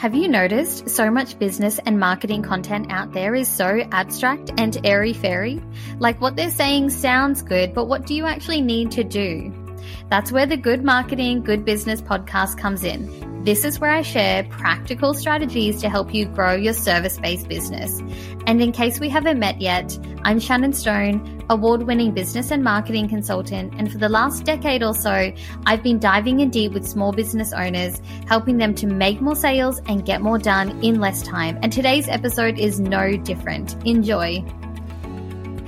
Have you noticed so much business and marketing content out there is so abstract and airy fairy? Like what they're saying sounds good, but what do you actually need to do? That's where the Good Marketing, Good Business podcast comes in. This is where I share practical strategies to help you grow your service based business. And in case we haven't met yet, I'm Shannon Stone, award winning business and marketing consultant. And for the last decade or so, I've been diving in deep with small business owners, helping them to make more sales and get more done in less time. And today's episode is no different. Enjoy.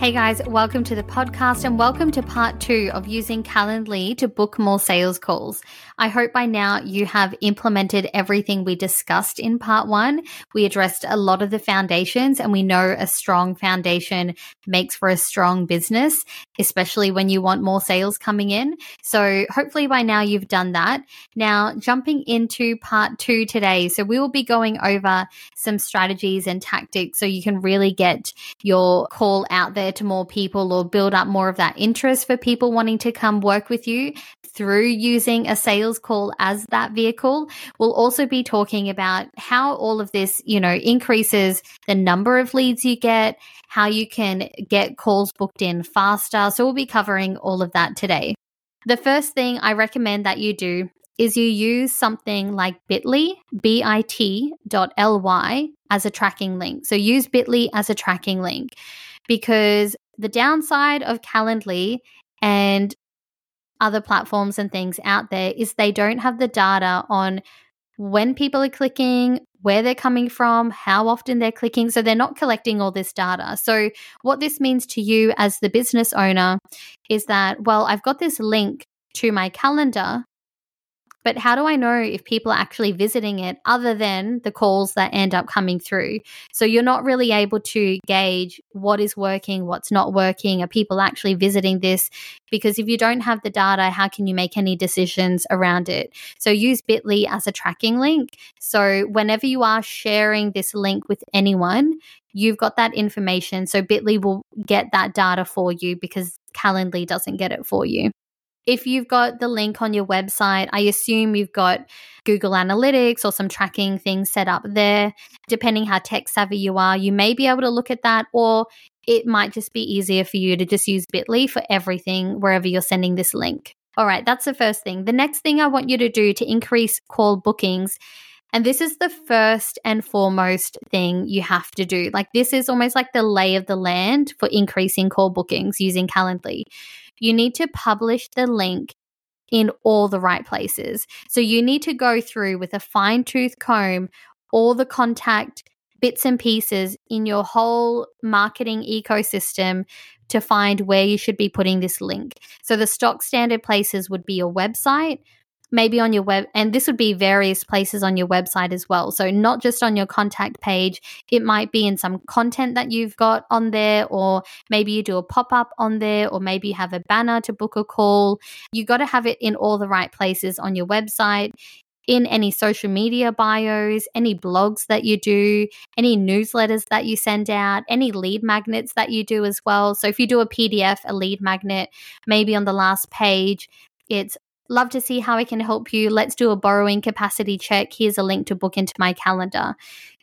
Hey guys, welcome to the podcast and welcome to part two of using Calendly to book more sales calls. I hope by now you have implemented everything we discussed in part one. We addressed a lot of the foundations and we know a strong foundation makes for a strong business, especially when you want more sales coming in. So hopefully by now you've done that. Now jumping into part two today. So we will be going over some strategies and tactics so you can really get your call out there to more people or build up more of that interest for people wanting to come work with you through using a sales call as that vehicle. We'll also be talking about how all of this, you know, increases the number of leads you get, how you can get calls booked in faster. So we'll be covering all of that today. The first thing I recommend that you do is you use something like bit.ly, bit.ly as a tracking link. So use bit.ly as a tracking link because the downside of Calendly and other platforms and things out there is they don't have the data on when people are clicking, where they're coming from, how often they're clicking. So they're not collecting all this data. So, what this means to you as the business owner is that, well, I've got this link to my calendar, but how do I know if people are actually visiting it other than the calls that end up coming through? So you're not really able to gauge what is working, what's not working. Are people actually visiting this? Because if you don't have the data, how can you make any decisions around it? So use Bitly as a tracking link. So whenever you are sharing this link with anyone, you've got that information. So Bitly will get that data for you because Calendly doesn't get it for you. If you've got the link on your website, I assume you've got Google Analytics or some tracking things set up there. Depending how tech savvy you are, you may be able to look at that, or it might just be easier for you to just use Bitly for everything wherever you're sending this link. All right, that's the first thing. The next thing I want you to do to increase call bookings and this is the first and foremost thing you have to do. Like, this is almost like the lay of the land for increasing call bookings using Calendly you need to publish the link in all the right places. So you need to go through with a fine tooth comb all the contact bits and pieces in your whole marketing ecosystem to find where you should be putting this link. So the stock standard places would be your website, maybe on your web, and this would be various places on your website as well. So, not just on your contact page, it might be in some content that you've got on there, or maybe you do a pop up on there, or maybe you have a banner to book a call. You got to have it in all the right places on your website in any social media bios, any blogs that you do, any newsletters that you send out, any lead magnets that you do as well. So if you do a PDF, a lead magnet, maybe on the last page, it's Love to see how I can help you. Let's do a borrowing capacity check. Here's a link to book into my calendar.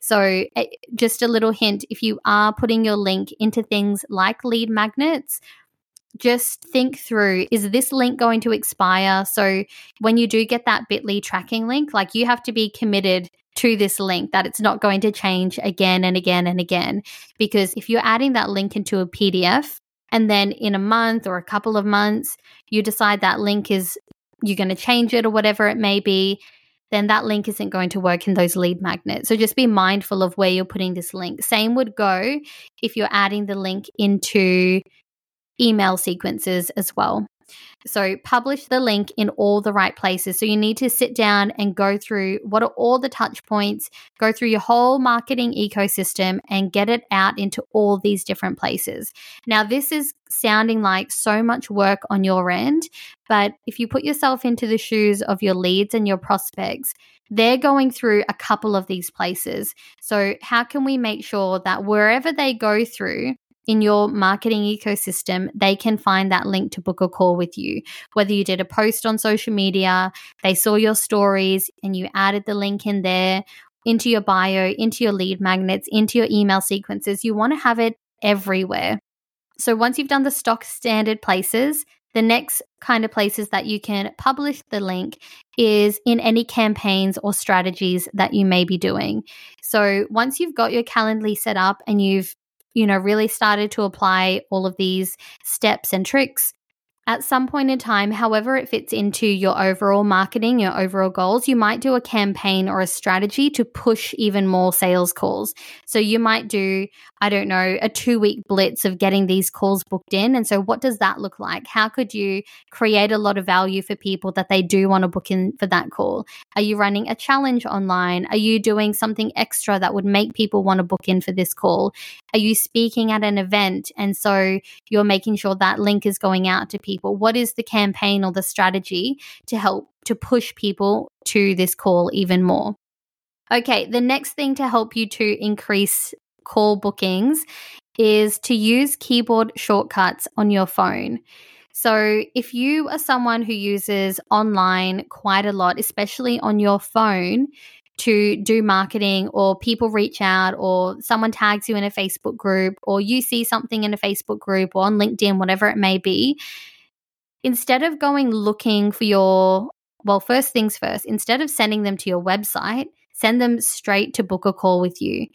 So, eh, just a little hint if you are putting your link into things like lead magnets, just think through is this link going to expire? So, when you do get that bit.ly tracking link, like you have to be committed to this link that it's not going to change again and again and again. Because if you're adding that link into a PDF, and then in a month or a couple of months, you decide that link is you're going to change it or whatever it may be, then that link isn't going to work in those lead magnets. So just be mindful of where you're putting this link. Same would go if you're adding the link into email sequences as well. So publish the link in all the right places. So you need to sit down and go through what are all the touch points, go through your whole marketing ecosystem and get it out into all these different places. Now, this is sounding like so much work on your end, but if you put yourself into the shoes of your leads and your prospects, they're going through a couple of these places. So, how can we make sure that wherever they go through, in your marketing ecosystem, they can find that link to book a call with you. Whether you did a post on social media, they saw your stories and you added the link in there, into your bio, into your lead magnets, into your email sequences. You want to have it everywhere. So once you've done the stock standard places, the next kind of places that you can publish the link is in any campaigns or strategies that you may be doing. So once you've got your Calendly set up and you've you know really started to apply all of these steps and tricks, at some point in time, however it fits into your overall marketing, your overall goals, you might do a campaign or a strategy to push even more sales calls. So you might do, I don't know, a two week blitz of getting these calls booked in. And so, what does that look like? How could you create a lot of value for people that they do want to book in for that call? Are you running a challenge online? Are you doing something extra that would make people want to book in for this call? Are you speaking at an event? And so, you're making sure that link is going out to people? What is the campaign or the strategy to help to push people to this call even more? Okay, the next thing to help you to increase call bookings is to use keyboard shortcuts on your phone. So, if you are someone who uses online quite a lot, especially on your phone, to do marketing or people reach out or someone tags you in a Facebook group or you see something in a Facebook group or on LinkedIn, whatever it may be, instead of going looking for your, well, first things first, instead of sending them to your website, send them straight to book a call with you.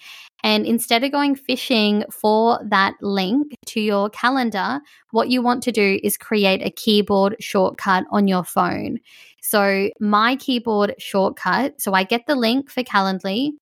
And instead of going fishing for that link to your calendar, what you want to do is create a keyboard shortcut on your phone. So, my keyboard shortcut, so I get the link for Calendly.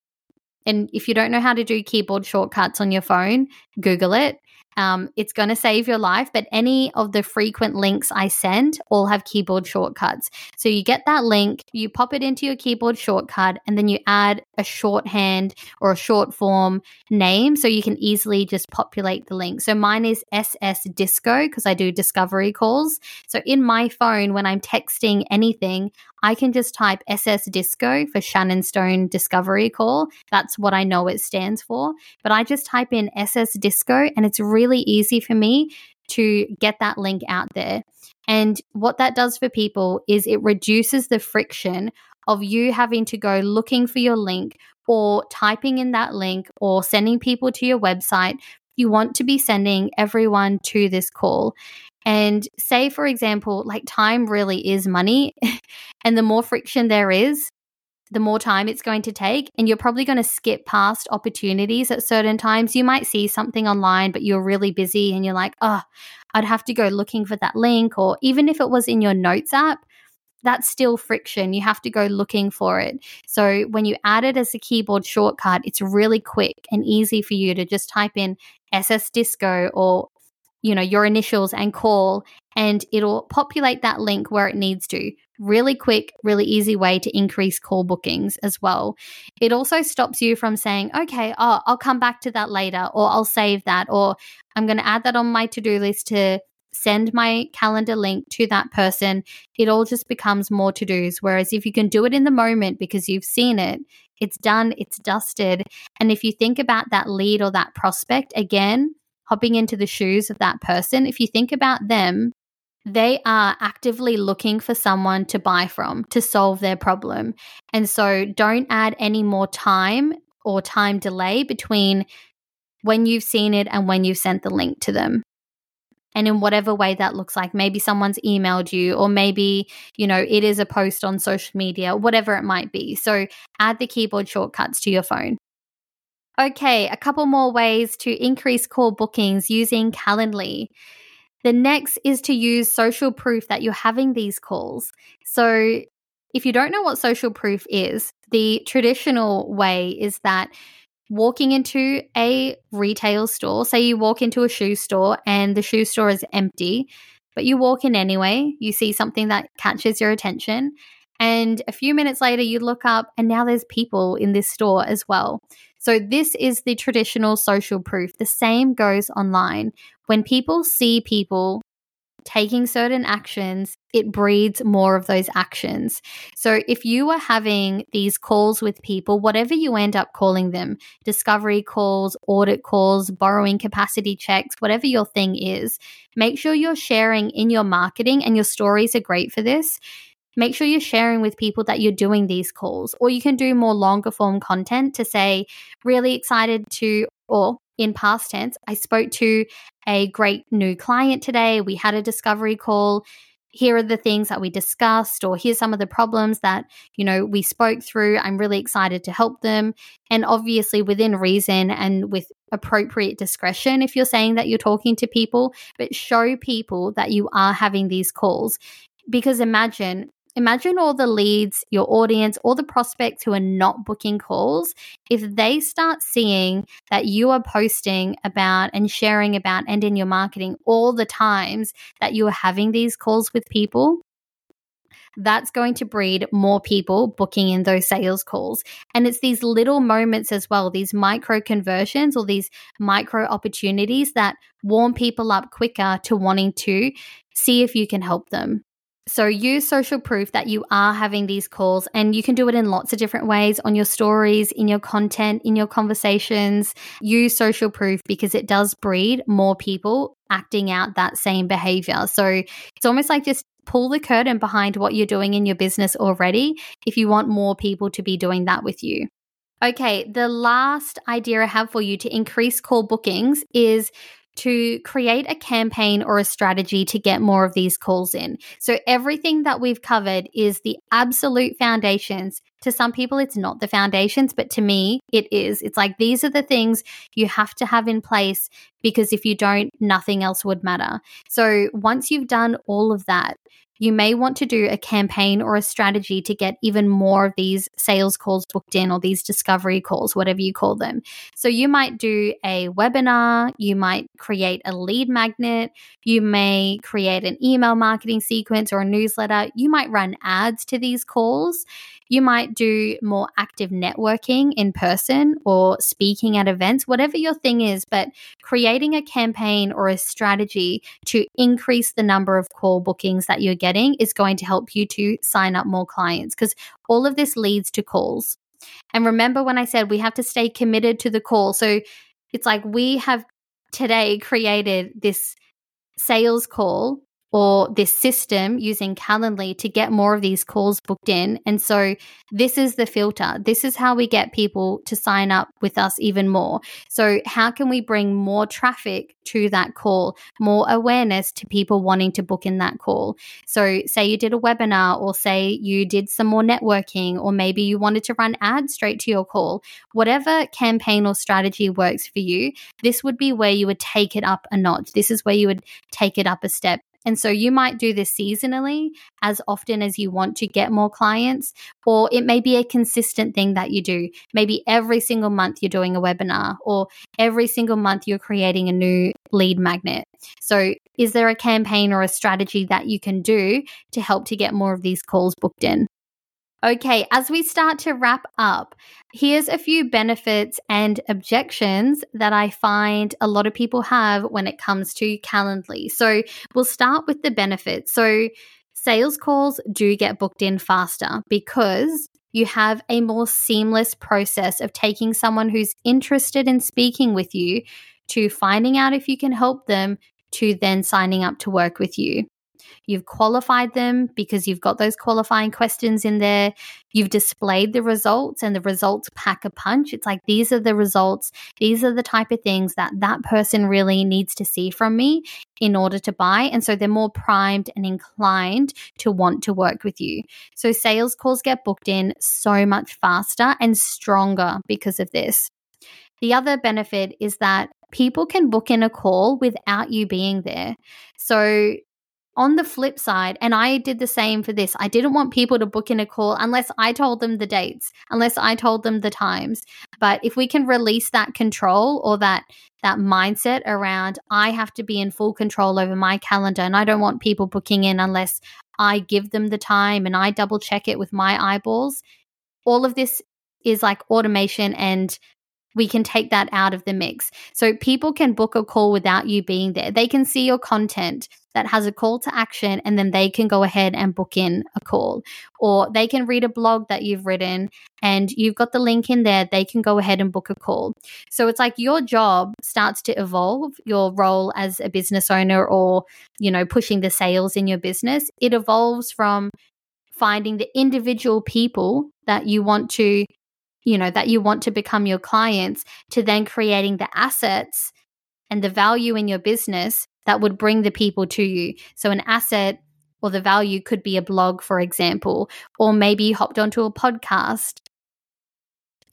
And if you don't know how to do keyboard shortcuts on your phone, Google it. Um, it's going to save your life, but any of the frequent links I send all have keyboard shortcuts. So you get that link, you pop it into your keyboard shortcut, and then you add a shorthand or a short form name so you can easily just populate the link. So mine is SS Disco because I do discovery calls. So in my phone, when I'm texting anything, I can just type SS Disco for Shannon Stone Discovery Call. That's what I know it stands for. But I just type in SS Disco and it's really easy for me to get that link out there. And what that does for people is it reduces the friction of you having to go looking for your link or typing in that link or sending people to your website. You want to be sending everyone to this call. And say, for example, like time really is money. and the more friction there is, the more time it's going to take. And you're probably going to skip past opportunities at certain times. You might see something online, but you're really busy and you're like, oh, I'd have to go looking for that link. Or even if it was in your notes app, that's still friction. You have to go looking for it. So when you add it as a keyboard shortcut, it's really quick and easy for you to just type in SS Disco or you know, your initials and call, and it'll populate that link where it needs to. Really quick, really easy way to increase call bookings as well. It also stops you from saying, okay, oh, I'll come back to that later, or I'll save that, or I'm going to add that on my to do list to send my calendar link to that person. It all just becomes more to dos. Whereas if you can do it in the moment because you've seen it, it's done, it's dusted. And if you think about that lead or that prospect again, hopping into the shoes of that person, if you think about them, they are actively looking for someone to buy from to solve their problem. And so don't add any more time or time delay between when you've seen it and when you've sent the link to them. And in whatever way that looks like, maybe someone's emailed you, or maybe, you know, it is a post on social media, whatever it might be. So add the keyboard shortcuts to your phone. Okay, a couple more ways to increase call bookings using Calendly. The next is to use social proof that you're having these calls. So, if you don't know what social proof is, the traditional way is that walking into a retail store, say you walk into a shoe store and the shoe store is empty, but you walk in anyway, you see something that catches your attention, and a few minutes later you look up and now there's people in this store as well. So, this is the traditional social proof. The same goes online. When people see people taking certain actions, it breeds more of those actions. So, if you are having these calls with people, whatever you end up calling them discovery calls, audit calls, borrowing capacity checks, whatever your thing is make sure you're sharing in your marketing, and your stories are great for this make sure you're sharing with people that you're doing these calls. Or you can do more longer form content to say, really excited to, or in past tense, I spoke to a great new client today. We had a discovery call. Here are the things that we discussed, or here's some of the problems that, you know, we spoke through. I'm really excited to help them. And obviously, within reason and with appropriate discretion, if you're saying that you're talking to people, but show people that you are having these calls. Because imagine imagine all the leads, your audience, all the prospects who are not booking calls, if they start seeing that you are posting about and sharing about and in your marketing all the times that you are having these calls with people, that's going to breed more people booking in those sales calls. And it's these little moments as well, these micro conversions or these micro opportunities that warm people up quicker to wanting to see if you can help them. So use social proof that you are having these calls and you can do it in lots of different ways on your stories, in your content, in your conversations. Use social proof because it does breed more people acting out that same behavior. So it's almost like just pull the curtain behind what you're doing in your business already if you want more people to be doing that with you. Okay, the last idea I have for you to increase call bookings is to create a campaign or a strategy to get more of these calls in. So, everything that we've covered is the absolute foundations. To some people, it's not the foundations, but to me, it is. It's like these are the things you have to have in place because if you don't, nothing else would matter. So, once you've done all of that, you may want to do a campaign or a strategy to get even more of these sales calls booked in or these discovery calls, whatever you call them. So you might do a webinar, you might create a lead magnet, you may create an email marketing sequence or a newsletter, you might run ads to these calls. You might do more active networking in person or speaking at events, whatever your thing is, but creating a campaign or a strategy to increase the number of call bookings that you're getting is going to help you to sign up more clients because all of this leads to calls. And remember when I said we have to stay committed to the call. So it's like we have today created this sales call or this system using Calendly to get more of these calls booked in. And so this is the filter. This is how we get people to sign up with us even more. So, how can we bring more traffic to that call, more awareness to people wanting to book in that call? So, say you did a webinar, or say you did some more networking, or maybe you wanted to run ads straight to your call. Whatever campaign or strategy works for you, this would be where you would take it up a notch. This is where you would take it up a step and so you might do this seasonally as often as you want to get more clients, or it may be a consistent thing that you do. Maybe every single month you're doing a webinar, or every single month you're creating a new lead magnet. So, is there a campaign or a strategy that you can do to help to get more of these calls booked in? Okay, as we start to wrap up, here's a few benefits and objections that I find a lot of people have when it comes to Calendly. So we'll start with the benefits. So sales calls do get booked in faster because you have a more seamless process of taking someone who's interested in speaking with you to finding out if you can help them to then signing up to work with you. You've qualified them because you've got those qualifying questions in there. You've displayed the results and the results pack a punch. It's like these are the results. These are the type of things that that person really needs to see from me in order to buy. And so they're more primed and inclined to want to work with you. So sales calls get booked in so much faster and stronger because of this. The other benefit is that people can book in a call without you being there. So on the flip side, and I did the same for this, I didn't want people to book in a call unless I told them the dates, unless I told them the times. But if we can release that control or that that mindset around I have to be in full control over my calendar and I don't want people booking in unless I give them the time and I double check it with my eyeballs. All of this is like automation and we can take that out of the mix. So people can book a call without you being there. They can see your content that has a call to action and then they can go ahead and book in a call. Or they can read a blog that you've written and you've got the link in there. They can go ahead and book a call. So it's like your job starts to evolve, your role as a business owner or, you know, pushing the sales in your business. It evolves from finding the individual people that you want to, you know, that you want to become your clients to then creating the assets and the value in your business that would bring the people to you. So an asset or the value could be a blog, for example, or maybe you hopped onto a podcast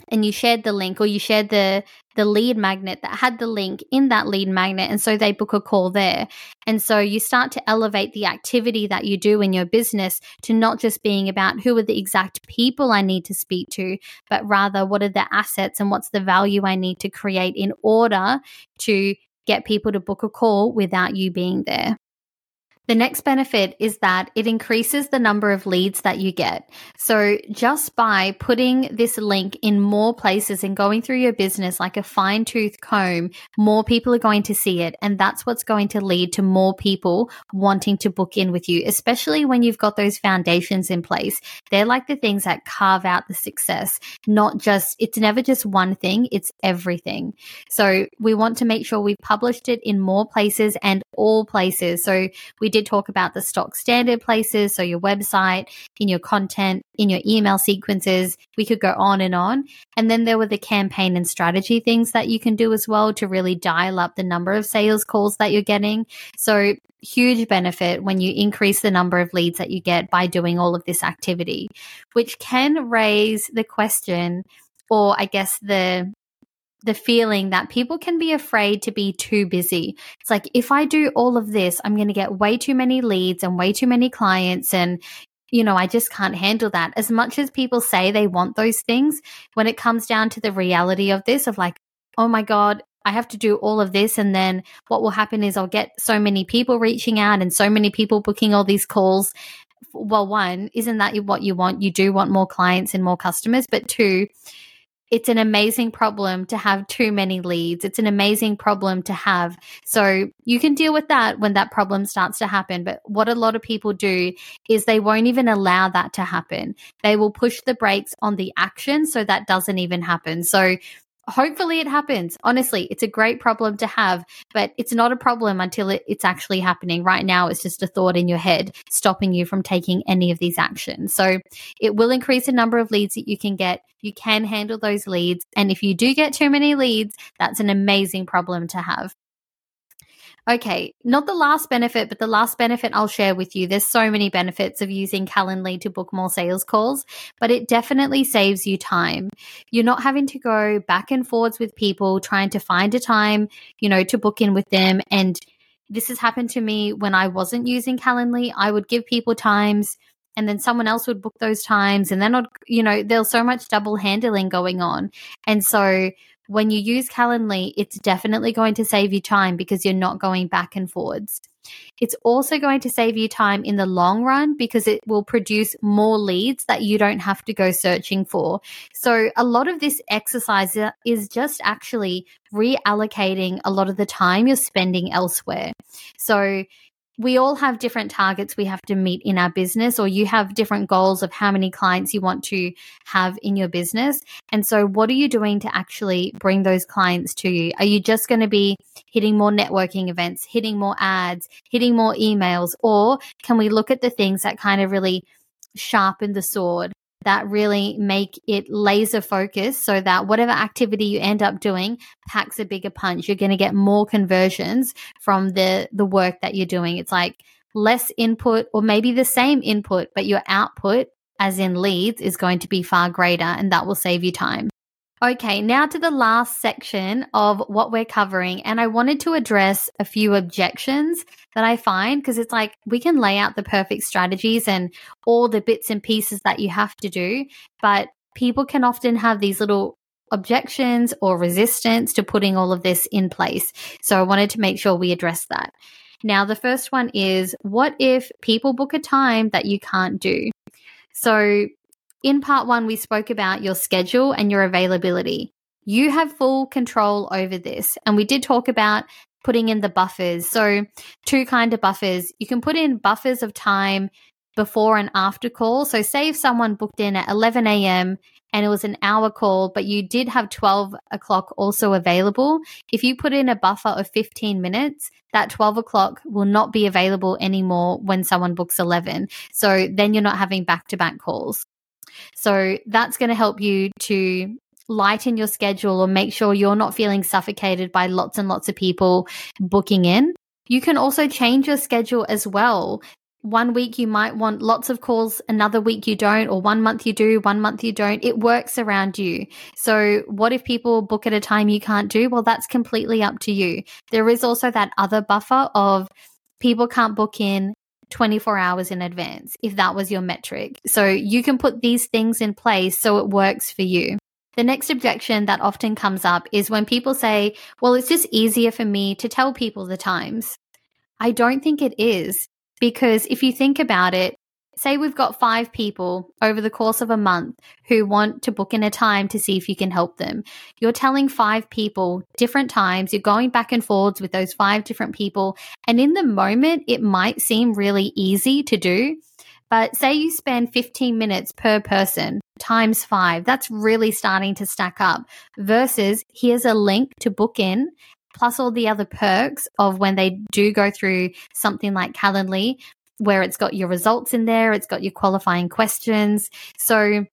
and you shared the link or you shared the the lead magnet that had the link in that lead magnet and so they book a call there. And so you start to elevate the activity that you do in your business to not just being about who are the exact people I need to speak to but rather what are the assets and what's the value I need to create in order to get people to book a call without you being there the next benefit is that it increases the number of leads that you get. So just by putting this link in more places and going through your business like a fine tooth comb, more people are going to see it. And that's what's going to lead to more people wanting to book in with you, especially when you've got those foundations in place. They're like the things that carve out the success, not just, it's never just one thing, it's everything. So we want to make sure we've published it in more places and all places. So we did did talk about the stock standard places, so your website, in your content, in your email sequences. We could go on and on. And then there were the campaign and strategy things that you can do as well to really dial up the number of sales calls that you're getting. So, huge benefit when you increase the number of leads that you get by doing all of this activity, which can raise the question or I guess the the feeling that people can be afraid to be too busy. It's like, if I do all of this, I'm going to get way too many leads and way too many clients. And, you know, I just can't handle that. As much as people say they want those things, when it comes down to the reality of this, of like, oh my God, I have to do all of this. And then what will happen is I'll get so many people reaching out and so many people booking all these calls. Well, one, isn't that what you want? You do want more clients and more customers. But two, it's an amazing problem to have too many leads. It's an amazing problem to have. So you can deal with that when that problem starts to happen. But what a lot of people do is they won't even allow that to happen. They will push the brakes on the action so that doesn't even happen. So hopefully it happens. Honestly, it's a great problem to have, but it's not a problem until it, it's actually happening. Right now, it's just a thought in your head stopping you from taking any of these actions. So it will increase the number of leads that you can get. You can handle those leads. And if you do get too many leads, that's an amazing problem to have. Okay, not the last benefit, but the last benefit I'll share with you. There's so many benefits of using Calendly to book more sales calls, but it definitely saves you time. You're not having to go back and forwards with people trying to find a time, you know, to book in with them. And this has happened to me when I wasn't using Calendly. I would give people times and then someone else would book those times and then you know, there's so much double handling going on. And so when you use Calendly, it's definitely going to save you time because you're not going back and forwards. It's also going to save you time in the long run because it will produce more leads that you don't have to go searching for. So, a lot of this exercise is just actually reallocating a lot of the time you're spending elsewhere. So, we all have different targets we have to meet in our business, or you have different goals of how many clients you want to have in your business. And so, what are you doing to actually bring those clients to you? Are you just going to be hitting more networking events, hitting more ads, hitting more emails, or can we look at the things that kind of really sharpen the sword that really make it laser focused so that whatever activity you end up doing packs a bigger punch. You're going to get more conversions from the the work that you're doing. It's like less input or maybe the same input but your output as in leads is going to be far greater and that will save you time Okay, now to the last section of what we're covering. And I wanted to address a few objections that I find because it's like we can lay out the perfect strategies and all the bits and pieces that you have to do, but people can often have these little objections or resistance to putting all of this in place. So I wanted to make sure we address that. Now, the first one is what if people book a time that you can't do? So in part one, we spoke about your schedule and your availability. You have full control over this. And we did talk about putting in the buffers. So, two kind of buffers. You can put in buffers of time before and after call. So, say if someone booked in at 11 a.m. and it was an hour call, but you did have 12 o'clock also available, if you put in a buffer of 15 minutes, that 12 o'clock will not be available anymore when someone books 11. So, then you're not having back to back calls. So, that's going to help you to lighten your schedule or make sure you're not feeling suffocated by lots and lots of people booking in. You can also change your schedule as well. One week you might want lots of calls, another week you don't, or one month you do, one month you don't. It works around you. So, what if people book at a time you can't do? Well, that's completely up to you. There is also that other buffer of people can't book in 24 hours in advance if that was your metric. So, you can put these things in place so it works for you. The next objection that often comes up is when people say, well, it's just easier for me to tell people the times. I don't think it is because if you think about it, say we've got five people over the course of a month who want to book in a time to see if you can help them. You're telling five people different times, you're going back and forwards with those five different people. And in the moment, it might seem really easy to do. But say you spend 15 minutes per person times five, that's really starting to stack up versus here's a link to book in plus all the other perks of when they do go through something like Calendly, where it's got your results in there, it's got your qualifying questions. So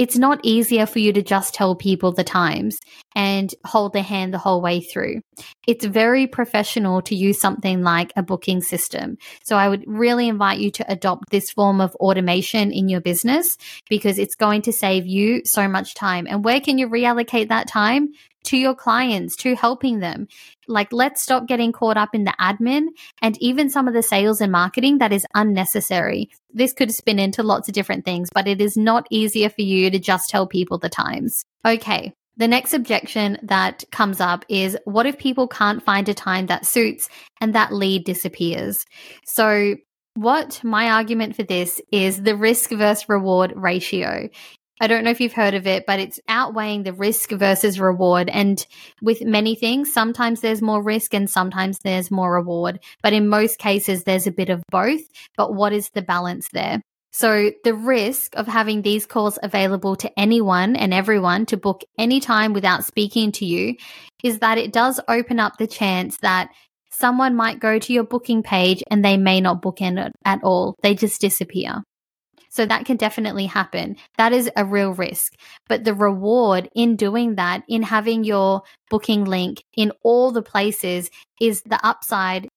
it's not easier for you to just tell people the times and hold their hand the whole way through. It's very professional to use something like a booking system. So I would really invite you to adopt this form of automation in your business because it's going to save you so much time. And where can you reallocate that time? To your clients, to helping them. Like, let's stop getting caught up in the admin and even some of the sales and marketing that is unnecessary. This could spin into lots of different things, but it is not easier for you to just tell people the times. Okay. The next objection that comes up is what if people can't find a time that suits and that lead disappears? So, what my argument for this is the risk versus reward ratio. I don't know if you've heard of it, but it's outweighing the risk versus reward. And with many things, sometimes there's more risk and sometimes there's more reward. But in most cases, there's a bit of both. But what is the balance there? So the risk of having these calls available to anyone and everyone to book anytime without speaking to you is that it does open up the chance that someone might go to your booking page and they may not book in at all. They just disappear. So that can definitely happen. That is a real risk. But the reward in doing that, in having your booking link in all the places, is the upside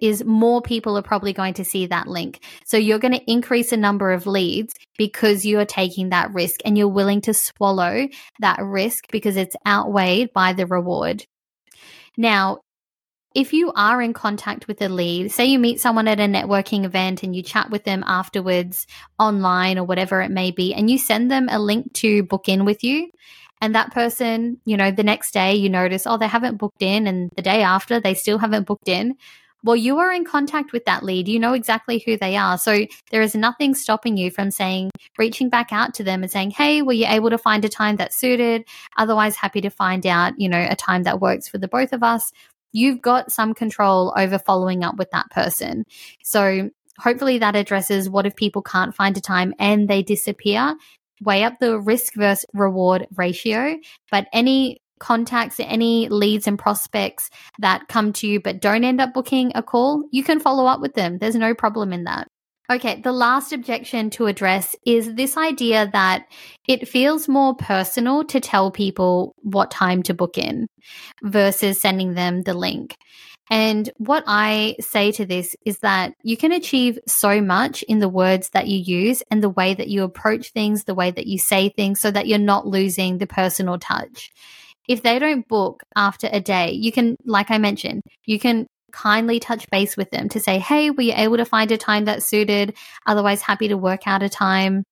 is more people are probably going to see that link. So you're going to increase the number of leads because you're taking that risk and you're willing to swallow that risk because it's outweighed by the reward. Now, if you are in contact with a lead, say you meet someone at a networking event and you chat with them afterwards online or whatever it may be, and you send them a link to book in with you, and that person, you know, the next day you notice, oh, they haven't booked in, and the day after they still haven't booked in. Well, you are in contact with that lead. You know exactly who they are. So there is nothing stopping you from saying, reaching back out to them and saying, Hey, were you able to find a time that suited? Otherwise, happy to find out, you know, a time that works for the both of us you've got some control over following up with that person. So hopefully that addresses what if people can't find a time and they disappear. Weigh up the risk versus reward ratio. But any contacts, any leads and prospects that come to you but don't end up booking a call, you can follow up with them. There's no problem in that. Okay, the last objection to address is this idea that it feels more personal to tell people what time to book in versus sending them the link. And what I say to this is that you can achieve so much in the words that you use and the way that you approach things, the way that you say things, so that you're not losing the personal touch. If they don't book after a day, you can, like I mentioned, you can kindly touch base with them to say, hey, were you able to find a time that suited? Otherwise, happy to work out a time.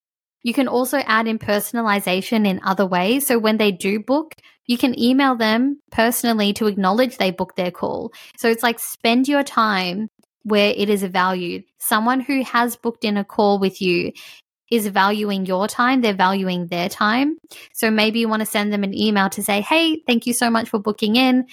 You can also add in personalization in other ways. So when they do book, you can email them personally to acknowledge they booked their call. So it's like spend your time where it is valued. Someone who has booked in a call with you is valuing your time, they're valuing their time. So maybe you want to send them an email to say, Hey, thank you so much for booking in.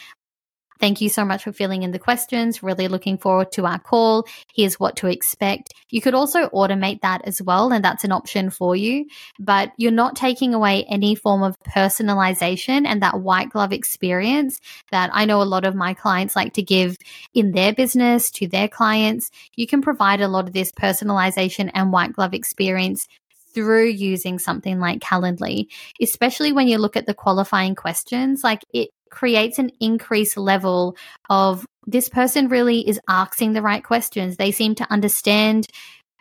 Thank you so much for filling in the questions. Really looking forward to our call. Here's what to expect. You could also automate that as well, and that's an option for you. But you're not taking away any form of personalization and that white glove experience that I know a lot of my clients like to give in their business to their clients. You can provide a lot of this personalization and white glove experience through using something like Calendly, especially when you look at the qualifying questions. Like it creates an increased level of this person really is asking the right questions. They seem to understand,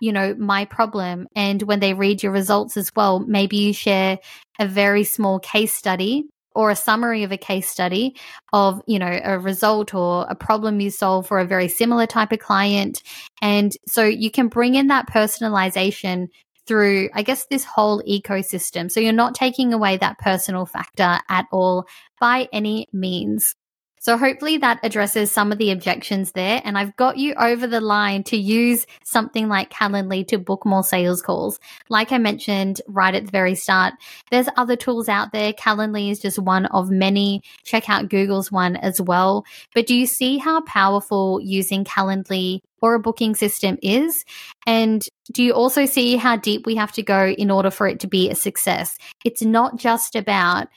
you know, my problem. And when they read your results as well, maybe you share a very small case study or a summary of a case study of, you know, a result or a problem you solve for a very similar type of client. And so you can bring in that personalization through, I guess, this whole ecosystem. So you're not taking away that personal factor at all by any means. So hopefully that addresses some of the objections there. And I've got you over the line to use something like Calendly to book more sales calls. Like I mentioned right at the very start, there's other tools out there. Calendly is just one of many. Check out Google's one as well. But do you see how powerful using Calendly or a booking system is? And do you also see how deep we have to go in order for it to be a success? It's not just about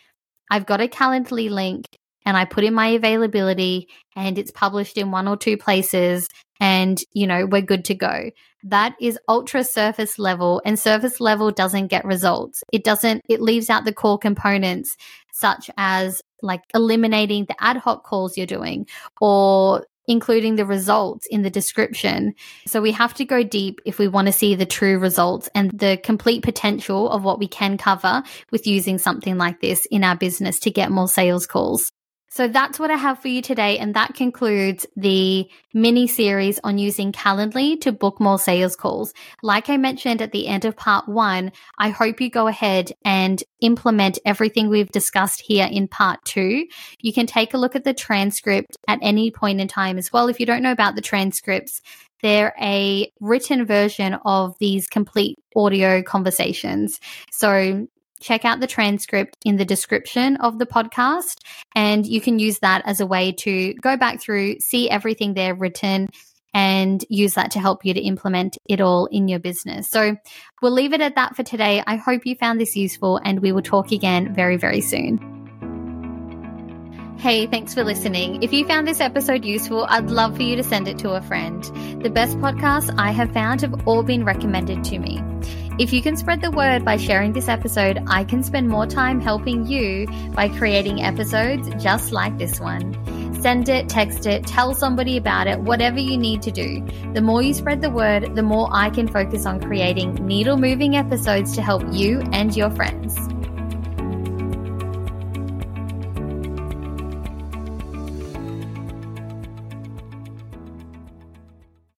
I've got a Calendly link and I put in my availability and it's published in one or two places and, you know, we're good to go. That is ultra surface level and surface level doesn't get results. It doesn't, it leaves out the core components such as like eliminating the ad hoc calls you're doing or including the results in the description. So we have to go deep if we want to see the true results and the complete potential of what we can cover with using something like this in our business to get more sales calls. So that's what I have for you today. And that concludes the mini series on using Calendly to book more sales calls. Like I mentioned at the end of part one, I hope you go ahead and implement everything we've discussed here in part two. You can take a look at the transcript at any point in time as well. If you don't know about the transcripts, they're a written version of these complete audio conversations. So check out the transcript in the description of the podcast. And you can use that as a way to go back through, see everything there written, and use that to help you to implement it all in your business. So we'll leave it at that for today. I hope you found this useful, and we will talk again very, very soon. Hey, thanks for listening. If you found this episode useful, I'd love for you to send it to a friend. The best podcasts I have found have all been recommended to me. If you can spread the word by sharing this episode, I can spend more time helping you by creating episodes just like this one. Send it, text it, tell somebody about it, whatever you need to do. The more you spread the word, the more I can focus on creating needle moving episodes to help you and your friends.